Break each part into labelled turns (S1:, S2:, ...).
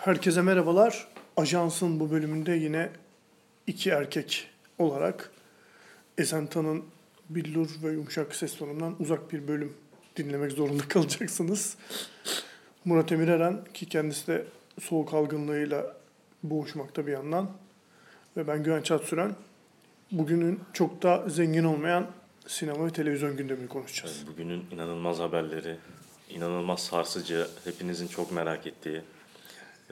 S1: Herkese merhabalar. Ajansın bu bölümünde yine iki erkek olarak Esentan'ın billur ve yumuşak ses tonundan uzak bir bölüm dinlemek zorunda kalacaksınız. Murat Emir Eren ki kendisi de soğuk algınlığıyla boğuşmakta bir yandan. Ve ben Güven Çatsüren. Bugünün çok da zengin olmayan sinema ve televizyon gündemini konuşacağız.
S2: Bugünün inanılmaz haberleri, inanılmaz sarsıcı, hepinizin çok merak ettiği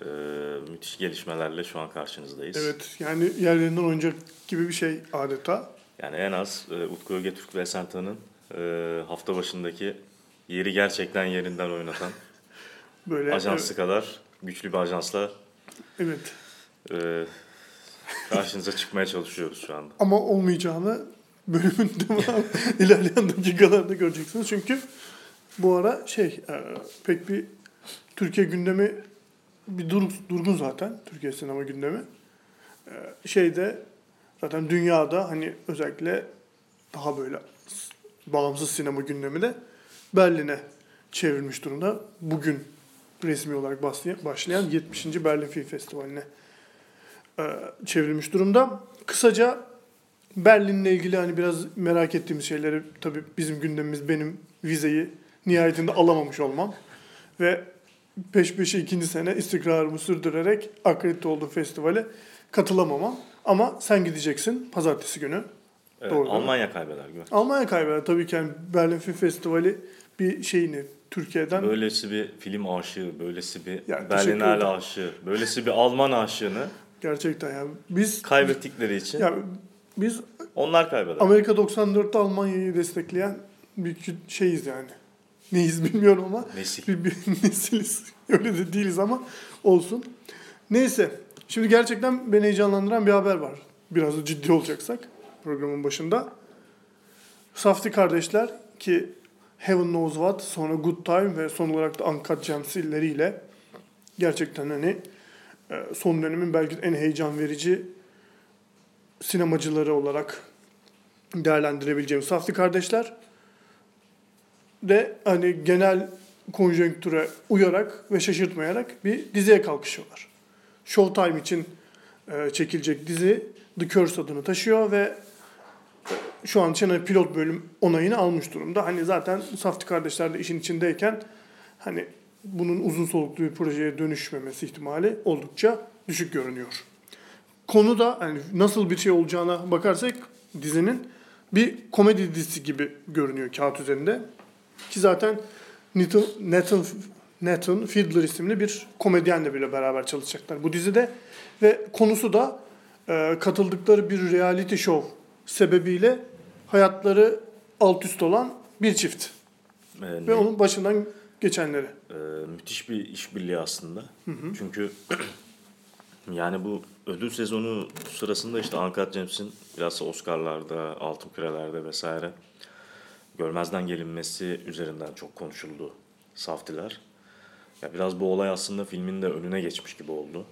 S2: e, müthiş gelişmelerle şu an karşınızdayız.
S1: Evet yani yerlerinden oyuncak gibi bir şey adeta.
S2: Yani en az e, Utku Ögetürk ve Esentan'ın e, hafta başındaki yeri gerçekten yerinden oynatan
S1: Böyle
S2: ajansı kadar güçlü bir ajansla
S1: Evet.
S2: e, karşınıza çıkmaya çalışıyoruz şu anda.
S1: Ama olmayacağını bölümün devam ilerleyen dakikalarda göreceksiniz. Çünkü bu ara şey e, pek bir Türkiye gündemi bir dur, durgun zaten. Türkiye sinema gündemi. E, şeyde zaten dünyada hani özellikle daha böyle bağımsız sinema gündemi de Berlin'e çevrilmiş durumda. Bugün resmi olarak başlayan 70. Berlin Film Festivali'ne e, çevrilmiş durumda. Kısaca Berlin'le ilgili hani biraz merak ettiğimiz şeyleri tabii bizim gündemimiz benim vizeyi nihayetinde alamamış olmam ve peş peşe ikinci sene istikrarımı sürdürerek akredite olduğu festivale katılamamam. Ama sen gideceksin pazartesi günü.
S2: Evet,
S1: Doğru?
S2: Almanya kaybeder güven.
S1: Almanya kaybeder tabii ki yani Berlin Film Festivali bir şeyini Türkiye'den
S2: Böylesi bir film aşığı, böylesi bir
S1: Ya, teşekkür
S2: Berlinale
S1: ederim.
S2: aşığı, böylesi bir Alman aşığını
S1: gerçekten yani biz
S2: kaybettikleri için
S1: yani biz
S2: onlar kaybeder.
S1: Amerika 94'te Almanya'yı destekleyen bir şeyiz yani. Neyiz bilmiyorum ama
S2: Nesil.
S1: bir, bir nesiliz. Öyle de değiliz ama olsun. Neyse. Şimdi gerçekten beni heyecanlandıran bir haber var. Biraz da ciddi olacaksak programın başında. Safti kardeşler ki Heaven Knows What, sonra Good Time ve son olarak da Uncut Gems illeriyle gerçekten hani e, son dönemin belki en heyecan verici sinemacıları olarak değerlendirebileceğim Safti kardeşler de hani genel konjonktüre uyarak ve şaşırtmayarak bir diziye kalkışıyorlar. Showtime için e, çekilecek dizi The Curse adını taşıyor ve e, şu an için hani pilot bölüm onayını almış durumda. Hani zaten Safti kardeşler de işin içindeyken hani bunun uzun soluklu bir projeye dönüşmemesi ihtimali oldukça düşük görünüyor. Konu da hani nasıl bir şey olacağına bakarsak dizinin bir komedi dizisi gibi görünüyor kağıt üzerinde. Ki zaten Nathan, Nathan, Nathan Fiedler isimli bir komedyenle bile beraber çalışacaklar bu dizide. Ve konusu da e, katıldıkları bir reality show sebebiyle hayatları alt üst olan bir çift.
S2: Ee,
S1: Ve
S2: ne-
S1: onun başından geçenleri.
S2: Ee, müthiş bir işbirliği aslında. Çünkü yani bu ödül sezonu sırasında işte Uncut Gems'in biraz Oscar'larda, Altın Küreler'de vesaire görmezden gelinmesi üzerinden çok konuşuldu Saftiler. Ya biraz bu olay aslında filmin de önüne geçmiş gibi oldu.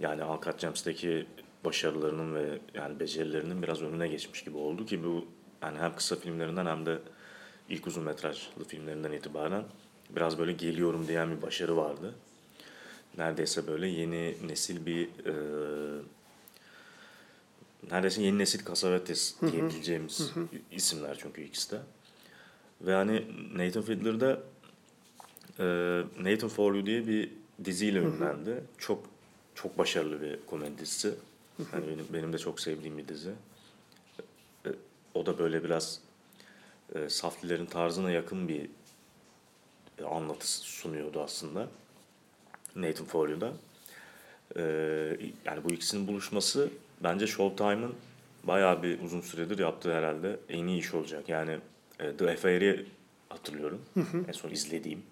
S2: Yani Uncut Gems'teki başarılarının ve yani becerilerinin biraz önüne geçmiş gibi oldu ki bu yani hem kısa filmlerinden hem de ilk uzun metrajlı filmlerinden itibaren biraz böyle geliyorum diyen bir başarı vardı. Neredeyse böyle yeni nesil bir e, neredeyse yeni nesil Cassavetes diyebileceğimiz isimler çünkü ikisi de. Ve hani Nathan Fiedler'da e, Nathan For You diye bir diziyle ünlendi. Çok çok başarılı bir komedi dizisi. Yani benim, benim de çok sevdiğim bir dizi. E, o da böyle biraz e, Saftilerin tarzına yakın bir e, anlatı sunuyordu aslında. Nathan For You'da. E, yani bu ikisinin buluşması bence Showtime'ın bayağı bir uzun süredir yaptığı herhalde en iyi iş olacak. Yani e, The Affair'i hatırlıyorum. En son izlediğim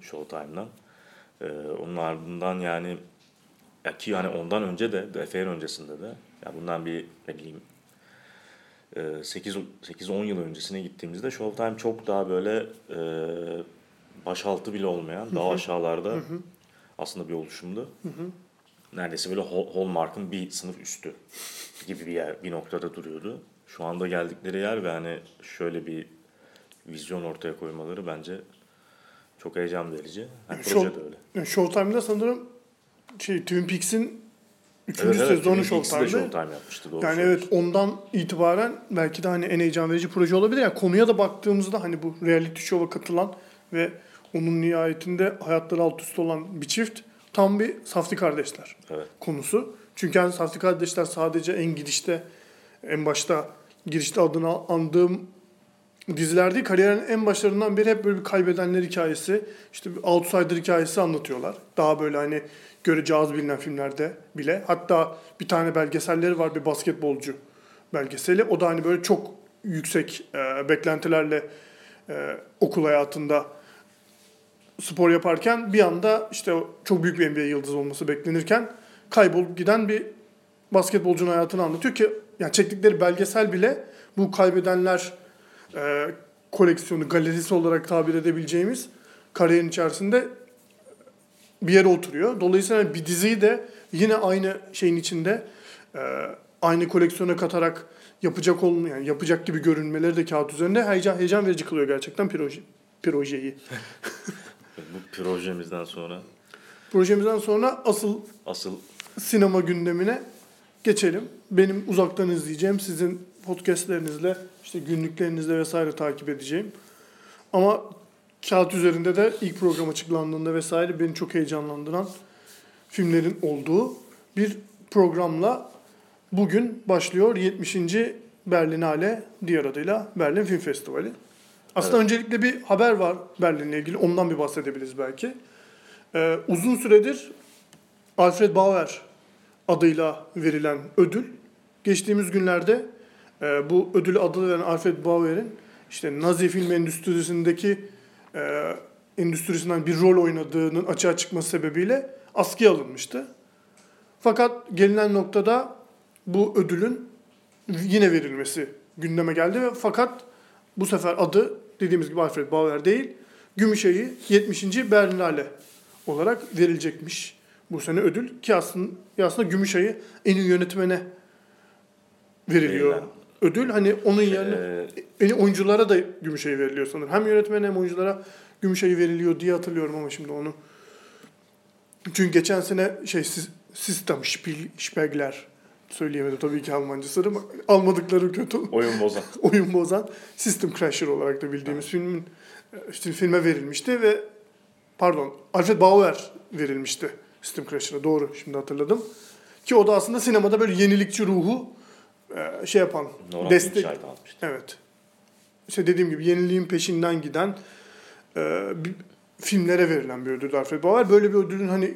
S2: Showtime'dan. E, onun ardından yani ya ki yani ondan önce de The Affair öncesinde de ya bundan bir ne bileyim 8-10 yıl öncesine gittiğimizde Showtime çok daha böyle e, başaltı bile olmayan, daha aşağılarda aslında bir oluşumdu. Neredeyse böyle Hall- Hallmark'ın bir sınıf üstü gibi bir yer, bir noktada duruyordu. Şu anda geldikleri yer ve hani şöyle bir vizyon ortaya koymaları bence çok heyecan verici. Yani
S1: Show-
S2: proje de öyle.
S1: Showtime'da sanırım şey Twin Peaks'in
S2: Evet,
S1: üçüncü
S2: evet,
S1: sezonu Showtime'de.
S2: Showtime yapmıştı. Doğru
S1: Yani evet
S2: söylüyorsun.
S1: ondan itibaren belki de hani en heyecan verici proje olabilir. Yani konuya da baktığımızda hani bu reality show'a katılan ve onun nihayetinde hayatları alt üst olan bir çift tam bir Safdie kardeşler
S2: Evet.
S1: konusu. Çünkü yani Safdie kardeşler sadece en girişte en başta girişte adını andığım diziler değil kariyerin en başlarından beri hep böyle bir kaybedenler hikayesi işte bir outsider hikayesi anlatıyorlar. Daha böyle hani görece az bilinen filmlerde bile. Hatta bir tane belgeselleri var bir basketbolcu belgeseli. O da hani böyle çok yüksek e, beklentilerle e, okul hayatında spor yaparken bir anda işte çok büyük bir NBA yıldızı olması beklenirken kaybolup giden bir basketbolcunun hayatını anlatıyor ki yani çektikleri belgesel bile bu kaybedenler e, koleksiyonu, galerisi olarak tabir edebileceğimiz kariyerin içerisinde bir yere oturuyor. Dolayısıyla bir diziyi de yine aynı şeyin içinde e, aynı koleksiyona katarak yapacak olmayan, yani yapacak gibi görünmeleri de kağıt üzerinde heyecan, heyecan verici kılıyor gerçekten proje, projeyi.
S2: Bu projemizden sonra
S1: Projemizden sonra asıl
S2: asıl
S1: sinema gündemine geçelim. Benim uzaktan izleyeceğim, sizin podcastlerinizle, işte günlüklerinizle vesaire takip edeceğim. Ama kağıt üzerinde de ilk program açıklandığında vesaire beni çok heyecanlandıran filmlerin olduğu bir programla bugün başlıyor 70. Berlinale diğer adıyla Berlin Film Festivali. Aslında öncelikle bir haber var Berlin'le ilgili. Ondan bir bahsedebiliriz belki. Ee, uzun süredir Alfred Bauer adıyla verilen ödül. Geçtiğimiz günlerde e, bu ödülü adı veren Alfred Bauer'in işte Nazi film endüstrisindeki e, endüstrisinden bir rol oynadığının açığa çıkması sebebiyle askıya alınmıştı. Fakat gelinen noktada bu ödülün yine verilmesi gündeme geldi ve fakat bu sefer adı dediğimiz gibi Alfred Bauer değil, Gümüşayı 70. Berlinale olarak verilecekmiş bu sene ödül ki aslında, aslında Gümüşayı en iyi yönetmene veriliyor
S2: Verilen.
S1: Ödül. Hani onun
S2: Şey,
S1: yerine
S2: e,
S1: iyi oyunculara da Gümüşayı veriliyor sanırım. Hem yönetmene hem oyunculara Gümüşayı veriliyor diye hatırlıyorum ama şimdi onu. Çünkü geçen sene şey Sis- System Spiel, Spiegler söyleyemedim tabii ki Almancası ama almadıkları kötü
S2: oyun bozan.
S1: oyun bozan System Crasher olarak da bildiğimiz filmin e, işte filme verilmişti ve pardon Alfred Bauer verilmişti System Crasher'a doğru şimdi hatırladım. Ki o da aslında sinemada böyle yenilikçi ruhu e, şey yapan
S2: Nora
S1: destek. Evet. İşte dediğim gibi yeniliğin peşinden giden e, bir- filmlere verilen bir ödül Alfred Bauer. Böyle bir ödülün hani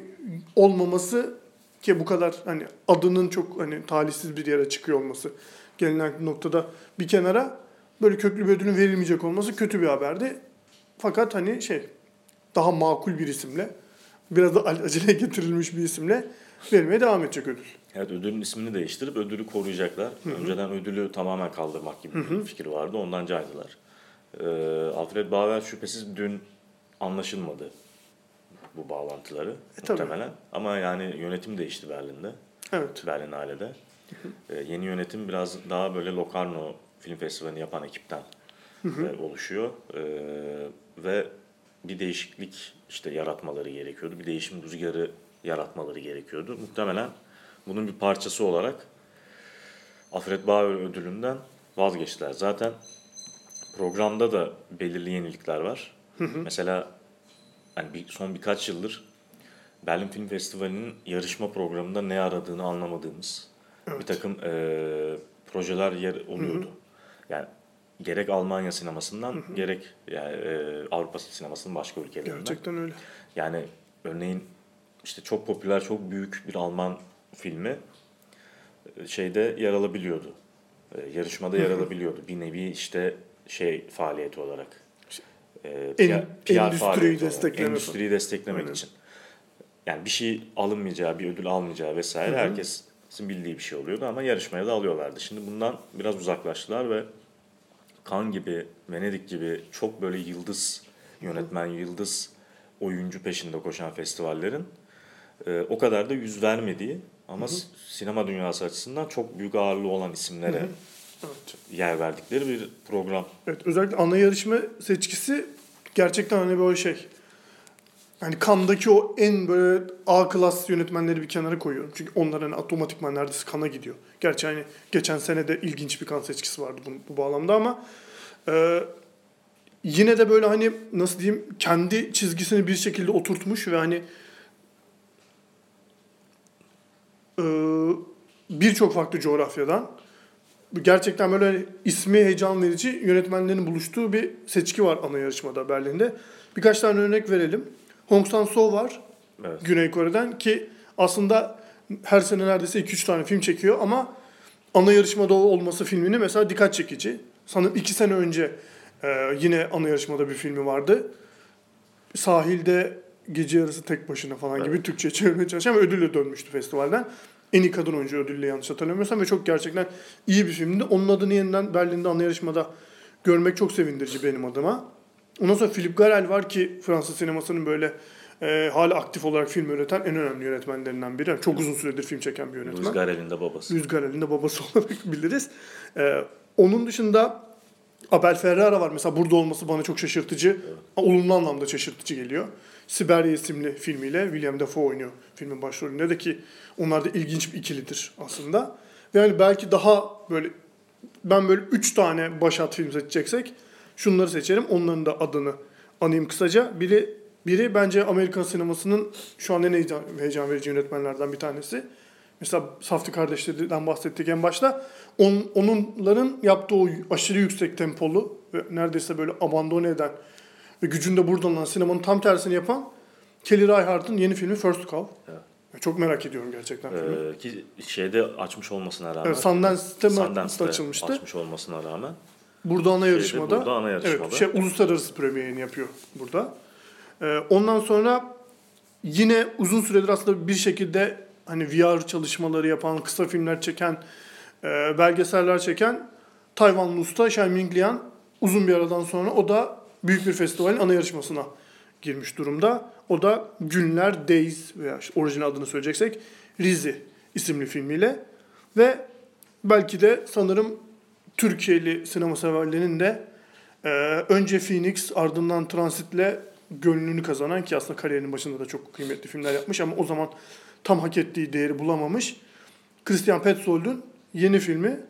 S1: olmaması ki bu kadar hani adının çok hani talihsiz bir yere çıkıyor olması gelinen noktada bir kenara böyle köklü bir ödülün verilmeyecek olması kötü bir haberdi. Fakat hani şey daha makul bir isimle biraz da acele getirilmiş bir isimle verilmeye devam edecek ödül.
S2: Evet ödülün ismini değiştirip ödülü koruyacaklar. Önceden ödülü tamamen kaldırmak gibi bir fikir vardı. Ondan caydılar. Ee, Alfred Bauer şüphesiz dün anlaşılmadı bu bağlantıları
S1: tabii.
S2: muhtemelen. Ama yani yönetim değişti Berlin'de.
S1: Evet.
S2: Berlinale'de. Ee, yeni yönetim biraz daha böyle Locarno Film Festivali'ni yapan ekipten e, oluşuyor. Ee, ve bir değişiklik işte yaratmaları gerekiyordu. Bir değişim rüzgarı yaratmaları gerekiyordu. Muhtemelen bunun bir parçası olarak Alfred Bauer ödülünden vazgeçtiler. Zaten programda da belirli yenilikler var. Mesela hani bir, son birkaç yıldır Berlin Film Festivali'nin yarışma programında ne aradığını anlamadığımız bir takım eee, projeler yer oluyordu. Yani gerek Almanya sinemasından gerek yani, eee, Avrupa sinemasının başka ülkelerinden.
S1: Gerçekten öyle.
S2: Yani örneğin işte çok popüler, çok büyük bir Alman filmi e, şeyde yer alabiliyordu. E, Yarışmada yer alabiliyordu. Bir nevi işte şey faaliyeti olarak. E,
S1: En-
S2: PR PR
S1: endüstriyi
S2: faaliyeti olarak.
S1: destekleme
S2: Endüstriyi desteklemek
S1: Aynen.
S2: için. Yani bir şey alınmayacağı, bir ödül almayacağı vesaire herkesin bildiği bir şey oluyordu ama yarışmaya da alıyorlardı. Şimdi bundan biraz uzaklaştılar ve Kan gibi, Venedik gibi çok böyle yıldız yönetmen, yıldız oyuncu peşinde koşan festivallerin e, o kadar da yüz vermediği ama s- sinema dünyası açısından çok büyük ağırlığı olan isimlere
S1: Evet.
S2: yer verdikleri bir program.
S1: Evet özellikle ana yarışma seçkisi gerçekten hani böyle şey. Yani Cannes'daki o en böyle A klas yönetmenleri bir kenara koyuyorum. Çünkü onların hani otomatikman neredeyse kana gidiyor. Gerçi hani geçen sene de ilginç bir kan seçkisi vardı bu, bu bağlamda ama e, yine de böyle hani nasıl diyeyim kendi çizgisini bir şekilde oturtmuş ve hani e, birçok farklı coğrafyadan gerçekten böyle ismi heyecan verici yönetmenlerin buluştuğu bir seçki var ana yarışmada Berlin'de. Birkaç tane örnek verelim. Hong Sang-soo var
S2: Evet.
S1: Güney Kore'den ki aslında her sene neredeyse 2-3 tane film çekiyor ama ana yarışmada olması filmini mesela dikkat çekici. Sanırım 2 sene önce e, yine ana yarışmada bir filmi vardı. Sahilde gece yarısı tek başına falan gibi
S2: Evet.
S1: Türkçe çevirmeye çalışan ama ödülle dönmüştü festivalden. En iyi kadın oyuncu ödülle yanlış hatırlamıyorsam ve çok gerçekten iyi bir filmdi. Onun adını yeniden Berlin'de ana yarışmada görmek çok sevindirici benim adıma. Ondan sonra Philip Garel var ki Fransız sinemasının böyle e, hala aktif olarak film üreten en önemli yönetmenlerinden biri. Yani çok uzun süredir film çeken bir yönetmen.
S2: Louis Garrel'in de babası.
S1: Louis Garrel'in de babası olarak biliriz. E, onun dışında Abel Ferrara var. Mesela burada olması bana çok şaşırtıcı. Olumlu anlamda şaşırtıcı geliyor. Siberia isimli filmiyle William Dafoe oynuyor filmin başrolünde de ki onlar da ilginç bir ikilidir aslında. Ve yani belki daha böyle ben böyle üç tane başat film seçeceksek şunları seçerim. Onların da adını anayım kısaca. Biri biri bence Amerikan sinemasının şu an en heyecan, heyecan verici yönetmenlerden bir tanesi. Mesela Safdie kardeşlerden bahsettik en başta. On, onların yaptığı o aşırı yüksek tempolu ve neredeyse böyle abandone eden ve gücünde buradan olan sinemanın tam tersini yapan Kelly Reichardt'ın yeni filmi First Cow.
S2: Evet.
S1: Çok merak ediyorum gerçekten filmi.
S2: Ee, ki şeyde açmış olmasına rağmen.
S1: Evet, Sundance'te
S2: Sundance'te
S1: açılmıştı?
S2: açmış olmasına rağmen.
S1: Burada ana
S2: Şeyde,
S1: yarışmada.
S2: burada ana yarışmada.
S1: Evet, şey, uluslararası premierini yapıyor burada. Ee, ondan sonra yine uzun süredir aslında bir şekilde hani VR çalışmaları yapan, kısa filmler çeken, e, belgeseller çeken Tayvanlı usta Shen Minglian uzun bir aradan sonra o da büyük bir festivalin ana yarışmasına girmiş durumda. O da Günler Days veya işte orijinal adını söyleyeceksek Rizi isimli filmiyle ve belki de sanırım Türkiye'li sinema severlerinin de e, önce Phoenix ardından Transit'le gönlünü kazanan ki aslında kariyerinin başında da çok kıymetli filmler yapmış ama o zaman tam hak ettiği değeri bulamamış. Christian Petzold'un yeni filmi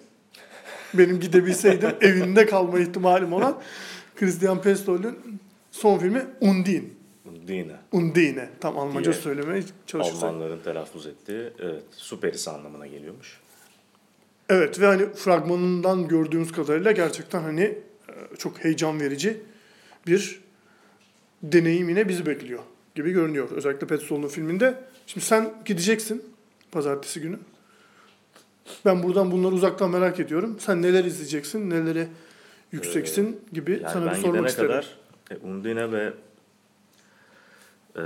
S1: benim gidebilseydim evinde kalma ihtimalim olan Christian Petzold'un son filmi Undine.
S2: Dine.
S1: Undine. Tam Almanca
S2: Diye
S1: söylemeye çalışırsak.
S2: Almanların telaffuz ettiği evet, süperisi anlamına geliyormuş.
S1: Evet ve hani fragmanından gördüğümüz kadarıyla gerçekten hani e, çok heyecan verici bir deneyim yine bizi bekliyor gibi görünüyor. Özellikle Petzold'un filminde. Şimdi sen gideceksin pazartesi günü. Ben buradan bunları uzaktan merak ediyorum. Sen neler izleyeceksin, nelere yükseksin gibi
S2: Yani
S1: sana bir sormak isterim.
S2: kadar e, Undine ve e,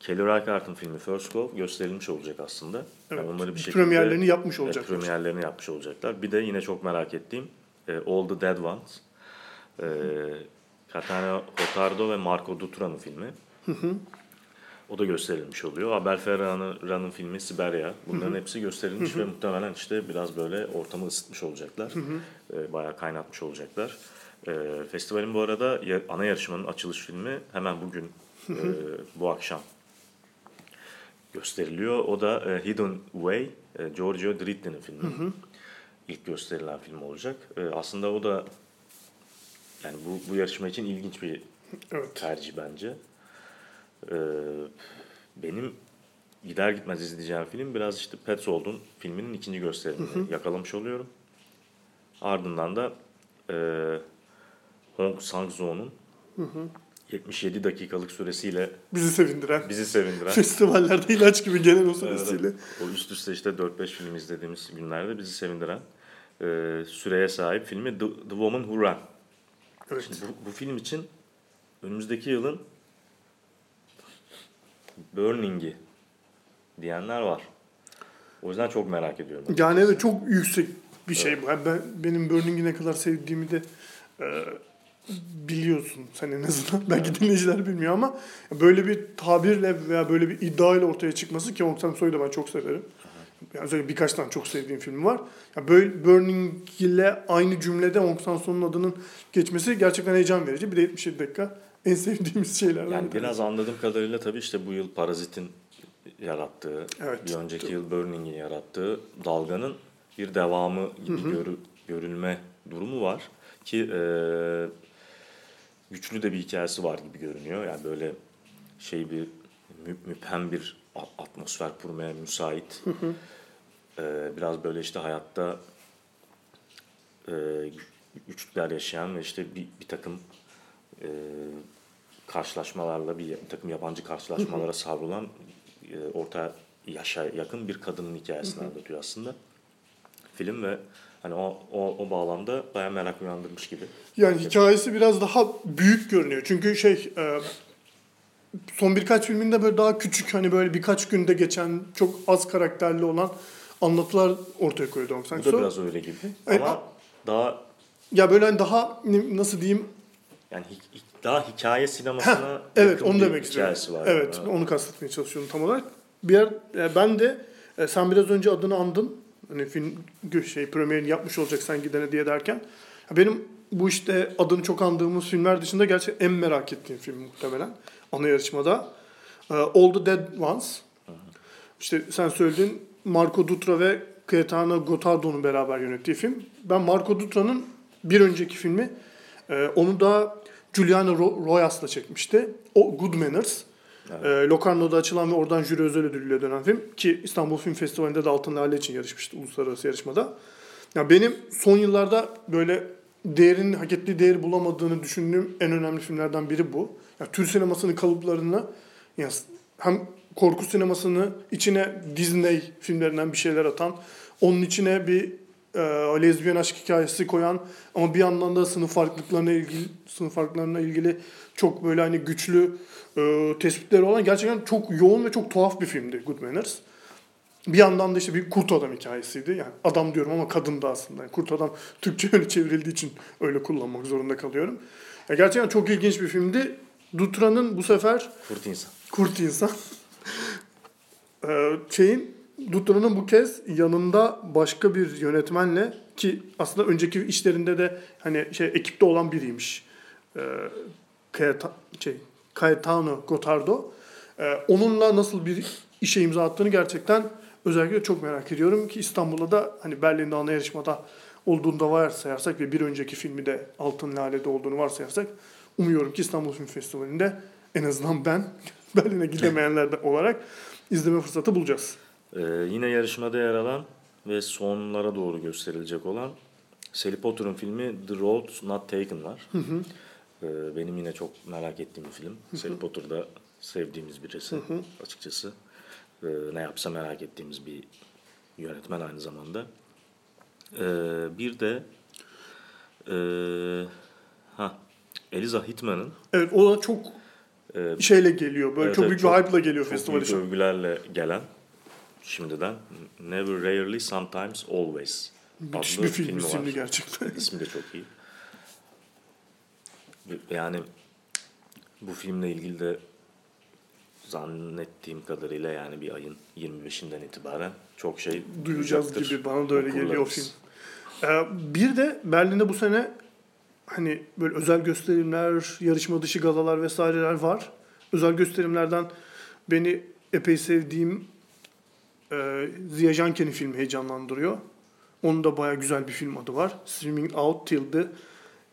S2: Kelly Reichardt'ın filmi First Go gösterilmiş olacak aslında.
S1: Evet.
S2: Yani onları bir şekilde
S1: Premierlerini yapmış olacaklar.
S2: premierlerini yapmış olacaklar. Bir de yine çok merak ettiğim e, All the Dead Ones. E, Katana Hotardo ve Marco Dutra'nın filmi. O da gösterilmiş oluyor. Abel Ferrara'nın filmi Siberia. Bunların hepsi gösterilmiş ve muhtemelen işte biraz böyle ortamı ısıtmış olacaklar. E, bayağı kaynatmış olacaklar. E, festivalin bu arada ana yarışmanın açılış filmi hemen bugün e, bu akşam gösteriliyor. O da e, Hidden Way, e, Giorgio Dritti'nin filmi. İlk gösterilen film olacak. E, aslında o da yani bu, bu yarışma için ilginç bir
S1: Evet.
S2: tercih bence. E, benim gider gitmez izleyeceğim film biraz işte Petzold'un filminin ikinci gösterimini yakalamış oluyorum. Ardından da e, Hong Sang-soo'nun 77 dakikalık süresiyle
S1: Bizi sevindiren.
S2: bizi sevindiren
S1: Festivallerde ilaç gibi gelen o
S2: Evet,
S1: süresiyle.
S2: o üst üste işte 4-5 film izlediğimiz günlerde bizi sevindiren e, süreye sahip filmi The, The Woman Who Ran.
S1: Evet.
S2: Şimdi bu, bu film için önümüzdeki yılın Burning'i diyenler var. O yüzden çok merak ediyorum.
S1: Yani evet çok yüksek bir şey bu. Yani ben benim Burning'i ne kadar sevdiğimi de e, biliyorsun sen en azından. Belki dinleyiciler bilmiyor ama böyle bir tabirle veya böyle bir iddiayla ortaya çıkması ki Hong Sang-soo'yu da ben çok severim. Yani özellikle birkaç tane çok sevdiğim film var. Ya böyle Burning ile aynı cümlede Hong Sang-soo'nun adının geçmesi gerçekten heyecan verici. Bir de 77 dakika en sevdiğimiz şeylerden.
S2: Yani biraz anladığım kadarıyla tabii işte bu yıl Parazit'in yarattığı,
S1: Evet.
S2: bir önceki yıl Burning'in yarattığı dalganın bir devamı gibi görü- görülme durumu var. Ki e, güçlü de bir hikayesi var gibi görünüyor. Yani böyle şey bir mü, müphem bir atmosfer kurmaya müsait. E, biraz böyle işte hayatta e, güçlükler yaşayan ve işte bir, bir takım e, karşılaşmalarla bir, takım yabancı karşılaşmalara savrulan e, orta yaşa yakın bir kadının hikayesini anlatıyor aslında. Film ve hani o, o, o bağlamda bayağı merak uyandırmış gibi.
S1: Yani hikayesi biraz daha büyük görünüyor. Çünkü şey e, son birkaç filminde böyle daha küçük hani böyle birkaç günde geçen çok az karakterli olan anlatılar ortaya koyuyor Dong
S2: Bu da biraz öyle gibi.
S1: E,
S2: ama daha
S1: Ya böyle hani daha nasıl diyeyim
S2: yani daha hikaye sinemasına
S1: Evet
S2: yakın
S1: onu
S2: bir
S1: demek istiyorum.
S2: var.
S1: Evet
S2: Ha.
S1: onu kastetmeye çalışıyorum tam olarak. Bir yer e, ben de e, sen biraz önce adını andın. Hani film şey premierini yapmış olacak sen gidene diye derken. Benim bu işte adını çok andığımız filmler dışında gerçekten en merak ettiğim film muhtemelen ana yarışmada. E, All the Dead Ones. İşte sen söyledin Marco Dutra ve Gaetano Gotardo'nun beraber yönettiği film. Ben Marco Dutra'nın bir önceki filmi e, onu da Giuliano Ro- Royas'la çekmişti. O Good Manners.
S2: Evet.
S1: E, Locarno'da açılan ve oradan jüri özel ödülüyle dönen film. Ki İstanbul Film Festivali'nde de Altın Lale için yarışmıştı uluslararası yarışmada. Ya benim son yıllarda böyle değerin hak ettiği değeri bulamadığını düşündüğüm en önemli filmlerden biri bu. Ya Türk sinemasının kalıplarını ya hem korku sinemasını içine Disney filmlerinden bir şeyler atan, onun içine bir e, lezbiyen aşk hikayesi koyan ama bir yandan da sınıf farklılıklarına ilgili sınıf farklılıklarına ilgili çok böyle hani güçlü e, tespitleri olan gerçekten çok yoğun ve çok tuhaf bir filmdi Good Manners. Bir yandan da işte bir kurt adam hikayesiydi. Yani adam diyorum ama kadın da aslında. Yani kurt adam Türkçe öyle çevrildiği için öyle kullanmak zorunda kalıyorum. Ya gerçekten çok ilginç bir filmdi. Dutra'nın bu sefer
S2: Kurt insan.
S1: kurt insan. Ee, şeyin Dutra'nın bu kez yanında başka bir yönetmenle ki aslında önceki işlerinde de hani şey ekipte olan biriymiş. Ee, Cayeta- şey, Caetano Gotardo. Ee, onunla nasıl bir işe imza attığını gerçekten özellikle çok merak ediyorum ki İstanbul'da da hani Berlin'de ana yarışmada olduğunda varsayarsak ve bir önceki filmi de Altın Lale'de olduğunu varsayarsak umuyorum ki İstanbul Film Festivali'nde en azından ben Berlin'e gidemeyenlerden olarak izleme fırsatı bulacağız.
S2: Ee, yine yarışmada yer alan ve sonlara doğru gösterilecek olan Sally Potter'ın filmi The Road Not Taken var. Ee, benim yine çok merak ettiğim bir film. Sally Potter da sevdiğimiz birisi açıkçası. Ee, ne yapsa merak ettiğimiz bir yönetmen aynı zamanda. Ee, bir de e, ha Eliza Hittman'ın
S1: Evet o da çok
S2: e,
S1: şeyle geliyor. Böyle
S2: Evet,
S1: çok
S2: evet,
S1: büyük
S2: çok-
S1: bir hype'la geliyor
S2: çok
S1: festivale
S2: büyük
S1: şu an.
S2: övgülerle gelen şimdiden Never Rarely Sometimes Always
S1: Müthiş
S2: adlı
S1: bir film
S2: filmi
S1: isimli
S2: var.
S1: gerçekten.
S2: İsmi de çok iyi. Yani bu filmle ilgili de zannettiğim kadarıyla yani bir ayın 25'inden itibaren çok şey
S1: Duyacağız gibi bana da öyle geliyor film. Ee, bir de Berlin'de bu sene hani böyle özel gösterimler, yarışma dışı galalar vesaireler var. Özel gösterimlerden beni epey sevdiğim e, Ziya Janken'in filmi heyecanlandırıyor. Onun da bayağı güzel bir film adı var. Swimming Out Till the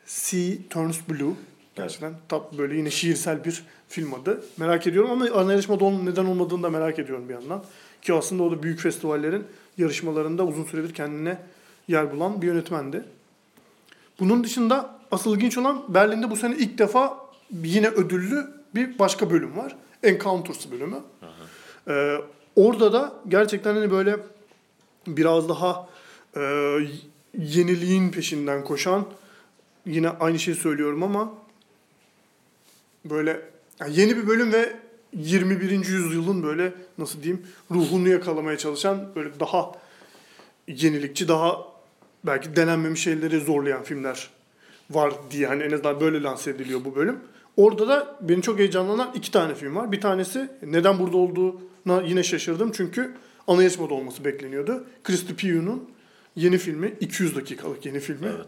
S1: Sea Turns Blue. Gerçekten tat böyle yine şiirsel bir film adı. Merak ediyorum ama ana yarışmada onun neden olmadığını da merak ediyorum bir yandan. Ki aslında o da büyük festivallerin yarışmalarında uzun süredir kendine yer bulan bir yönetmendi. Bunun dışında asıl ilginç olan Berlin'de bu sene ilk defa yine ödüllü bir başka bölüm var. Encounters bölümü. Ee, orada da gerçekten hani böyle biraz daha e, yeniliğin peşinden koşan yine aynı şeyi söylüyorum ama böyle yani yeni bir bölüm ve 21. yüzyılın böyle nasıl diyeyim ruhunu yakalamaya çalışan böyle daha yenilikçi, daha belki denenmemiş şeyleri zorlayan filmler var diye hani en azından böyle lanse ediliyor bu bölüm. Orada da beni çok heyecanlanan iki tane film var. Bir tanesi neden burada olduğuna yine şaşırdım çünkü ana yarışmada olması bekleniyordu. Christy Pugh'un yeni filmi, 200 dakikalık yeni filmi.
S2: Evet.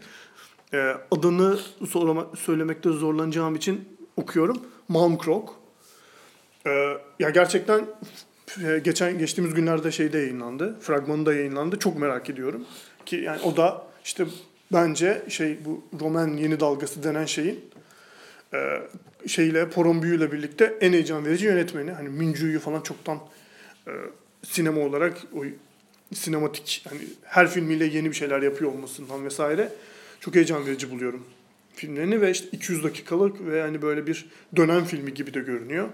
S1: Ee, adını sorama- söylemekte zorlanacağım için okuyorum. Malmkrog. Ee, ya gerçekten e, geçen geçtiğimiz günlerde şeyde yayınlandı. Fragmanı da yayınlandı. Çok merak ediyorum. Ki yani o da işte bence şey bu roman yeni dalgası denen şeyin e, şeyle Porombiu'yla birlikte en heyecan verici yönetmeni. Hani Minju'yu falan çoktan e, sinema olarak o sinematik hani her filmiyle yeni bir şeyler yapıyor olmasından vesaire çok heyecan verici buluyorum filmlerini ve işte 200 dakikalık ve hani böyle bir dönem filmi gibi de görünüyor.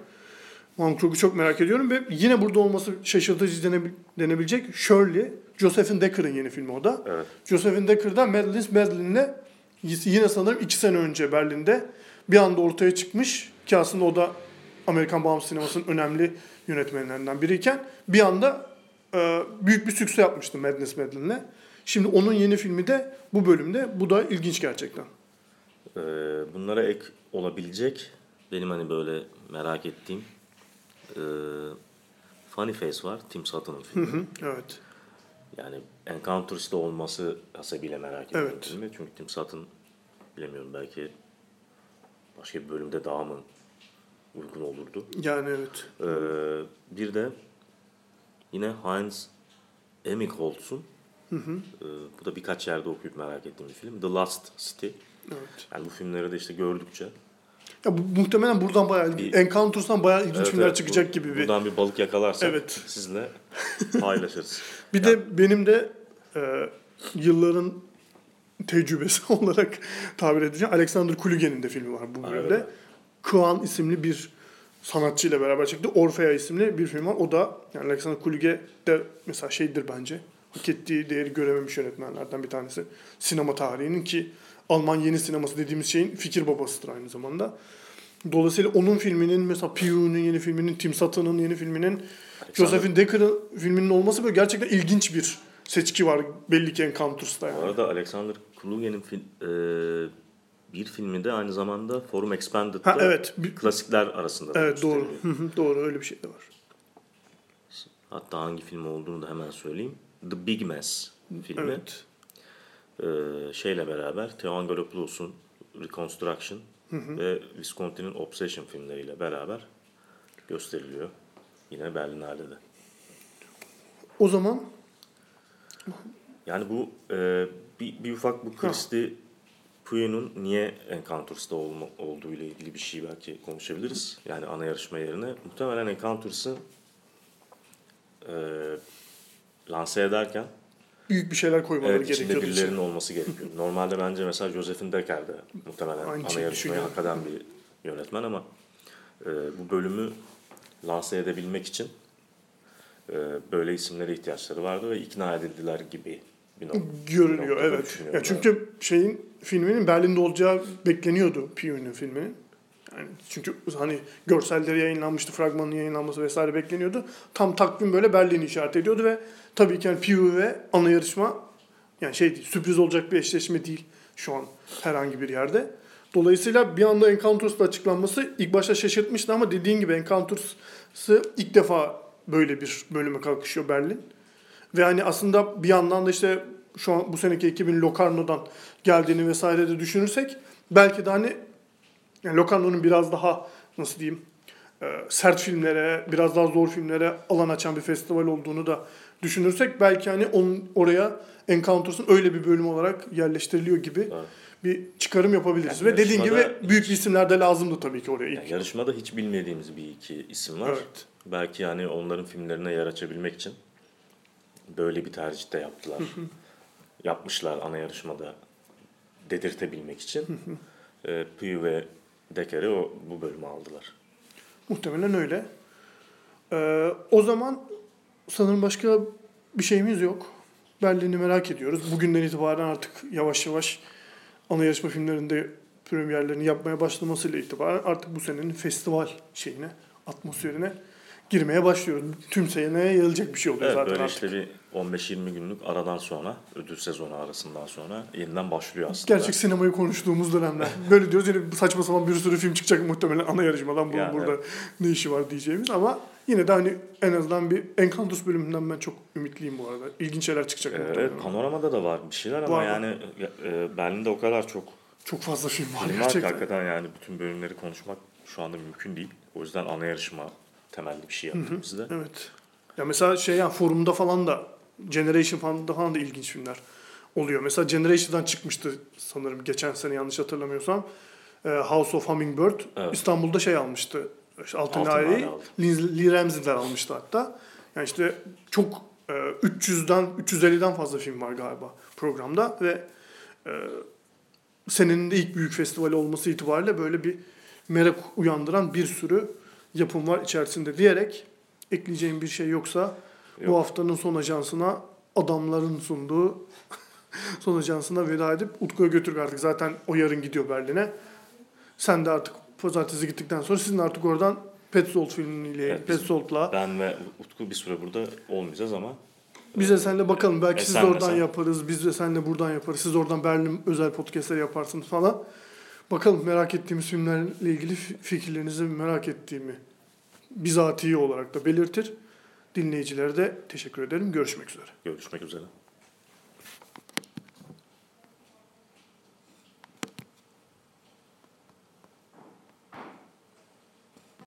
S1: Bangkok'u çok merak ediyorum ve yine burada olması şaşırtıcı denebil- denebilecek Shirley, Josephine Decker'ın yeni filmi o da.
S2: Evet.
S1: Josephine Decker'da Madeline's Madeline'le yine sanırım iki sene önce Berlin'de bir anda ortaya çıkmış ki aslında o da Amerikan bağımsız sinemasının önemli yönetmenlerinden biriyken bir anda e, büyük bir sükse yapmıştı Madness Madeline'le. Şimdi onun yeni filmi de bu bölümde. Bu da ilginç gerçekten.
S2: Ee, bunlara ek olabilecek benim hani böyle merak ettiğim e, Funny Face var. Tim Sutton'ın filmi.
S1: Hı, evet.
S2: Yani Encounters'da olması hasebiyle merak ediyorum
S1: Evet.
S2: filmi. Çünkü Tim Sutton bilemiyorum belki başka bir bölümde daha mı uygun olurdu.
S1: Yani evet.
S2: Ee, bir de yine Heinz Emmigholtz'un e, bu da birkaç yerde okuyup merak ettiğim bir film. The Last City.
S1: Evet.
S2: Yani bu filmleri de işte gördükçe
S1: Ya bu, muhtemelen buradan bayağı
S2: Bir-
S1: Encounters'tan bayağı ilginç
S2: Evet,
S1: filmler
S2: evet,
S1: çıkacak
S2: bu-
S1: gibi bir.
S2: Buradan bir balık yakalarsak
S1: Evet.
S2: sizinle paylaşırız.
S1: Bir de benim de e, yılların tecrübesi olarak tabir edeceğim. Alexander Kulugen'in de filmi var bu bölümde. Kuan isimli bir sanatçıyla beraber çıktı. Orfea isimli bir film var. O da yani Alexander Kuluge de mesela şeydir bence. Hak ettiği değeri görememiş yönetmenlerden bir tanesi. Sinema tarihinin ki Alman yeni sineması dediğimiz şeyin fikir babasıdır aynı zamanda. Dolayısıyla onun filminin mesela Piyu'nun yeni filminin, Tim Sutton'ın yeni filminin, Josephine Decker'ın filminin olması böyle gerçekten ilginç bir seçki var belli ki Encounters'ta
S2: Bu
S1: yani.
S2: arada Alexander Kluge'nin fil, e, bir filmi de aynı zamanda Forum Expanded'da
S1: Ha evet,
S2: klasikler arasında da
S1: evet doğru. Hı hı, doğru öyle bir şey de var.
S2: Hatta hangi film olduğunu da hemen söyleyeyim. The Big Mess filmi.
S1: Evet.
S2: Ee, şeyle beraber Theo Angelopoulos'un Reconstruction ve Visconti'nin Obsession filmleriyle beraber gösteriliyor. Yine Berlinale'de.
S1: O zaman
S2: Yani bu e, bir, bir ufak bu Christie Puyo'nun niye Encounters'ta olma, olduğu ile ilgili bir şey belki konuşabiliriz. Yani ana yarışma yerine. Muhtemelen Encounters'ı e, lanse ederken
S1: büyük bir şeyler koymaları
S2: Evet, içinde
S1: gerekiyordu.
S2: birilerinin olması gerekiyor. Normalde bence mesela Josephine Decker de muhtemelen
S1: Aynı
S2: ana
S1: şeyi
S2: yarışmayı hak eden bir yönetmen ama e, bu bölümü lanse edebilmek için e, böyle isimlere ihtiyaçları vardı ve ikna edildiler gibi bir nok- bir
S1: Görünüyor evet. Ya çünkü şeyin filminin Berlin'de olacağı bekleniyordu Piyon'un filminin. Yani çünkü hani görselleri yayınlanmıştı, fragmanın yayınlanması vesaire bekleniyordu. Tam takvim böyle Berlin'i işaret ediyordu ve tabii ki yani Piyo ve ana yarışma yani şey değil, sürpriz olacak bir eşleşme değil şu an herhangi bir yerde. Dolayısıyla bir anda Encounters'la açıklanması ilk başta şaşırtmıştı ama dediğin gibi Encounters'ı ilk defa böyle bir bölüme kalkışıyor Berlin. Ve hani aslında bir yandan da işte şu an bu seneki ekibin Locarno'dan geldiğini vesaire de düşünürsek belki de hani yani Locarno'nun biraz daha nasıl diyeyim e, sert filmlere, biraz daha zor filmlere alan açan bir festival olduğunu da düşünürsek belki hani onun oraya Encounters'ın öyle bir bölüm olarak yerleştiriliyor gibi
S2: Evet.
S1: bir çıkarım yapabiliriz.
S2: Yani
S1: Ve dediğin gibi büyük bir isimler de lazımdı tabii ki oraya ilk.
S2: Yani yarışmada hiç bilmediğimiz bir iki isim var.
S1: Evet.
S2: Belki yani onların filmlerine yer açabilmek için böyle bir tercih de yaptılar. Yapmışlar ana yarışmada dedirtebilmek için. e, Puyo ve Decker'i o bu bölüme aldılar.
S1: Muhtemelen öyle. Ee, o zaman sanırım başka bir şeyimiz yok. Berlin'i merak ediyoruz. Bugünden itibaren artık yavaş yavaş ana yarışma filmlerinde premierlerini yapmaya başlamasıyla itibaren artık bu senenin festival şeyine, atmosferine girmeye başlıyoruz. Tüm seneye yayılacak bir şey oluyor
S2: Evet
S1: zaten
S2: böyle
S1: artık.
S2: işte bir 15-20 günlük aradan sonra, ödül sezonu arasından sonra yeniden başlıyor aslında.
S1: Gerçek sinemayı konuştuğumuz dönemler. Böyle diyoruz yine saçma sapan bir sürü film çıkacak muhtemelen ana yarışmadan. Bunun
S2: Yani
S1: burada
S2: evet.
S1: ne işi var diyeceğimiz ama yine de hani en azından bir Encantus bölümünden ben çok ümitliyim bu arada. İlginç şeyler çıkacak
S2: Ee,
S1: muhtemelen.
S2: Evet, panoramada da var bir şeyler ama
S1: Var,
S2: yani e, Berlin'de o kadar çok
S1: Çok fazla film var
S2: film var ki
S1: gerçekten.
S2: hakikaten yani bütün bölümleri konuşmak şu anda mümkün değil. O yüzden ana yarışma temelli bir şey yaptık biz de.
S1: Evet. Ya mesela şey ya forumda falan da Generation falan da falan da ilginç filmler oluyor. Mesela Generation'dan çıkmıştı sanırım geçen sene yanlış hatırlamıyorsam. Ee, House of Hummingbird
S2: Evet.
S1: İstanbul'da şey almıştı. İşte Altın
S2: aldı.
S1: Lee Ramsey'ler almıştı hatta. Yani işte çok e, 300'den 350'den fazla film var galiba programda ve e, senenin de ilk büyük festivali olması itibariyle böyle bir merak uyandıran bir sürü yapım var içerisinde diyerek ekleyeceğim bir şey yoksa
S2: Yok.
S1: bu haftanın son ajansına adamların sunduğu son ajansına veda edip Utku'ya götür artık. Zaten o yarın gidiyor Berlin'e. Sen de artık pazartesi gittikten sonra sizin artık oradan Petzold filmiyle,
S2: Evet,
S1: Petzolt'la
S2: Ben ve Utku bir süre burada olmayacağız ama
S1: biz de seninle bakalım. Belki
S2: E,
S1: siz
S2: de
S1: oradan
S2: sen.
S1: yaparız. Biz de seninle buradan yaparız. Siz oradan Berlin özel podcastler yaparsınız falan. Bakalım merak ettiğimiz filmlerle ilgili fi- fikirlerinizi merak ettiğimi bizatihi olarak da belirtir. Dinleyicilere de teşekkür ederim. Görüşmek üzere.
S2: görüşmek üzere.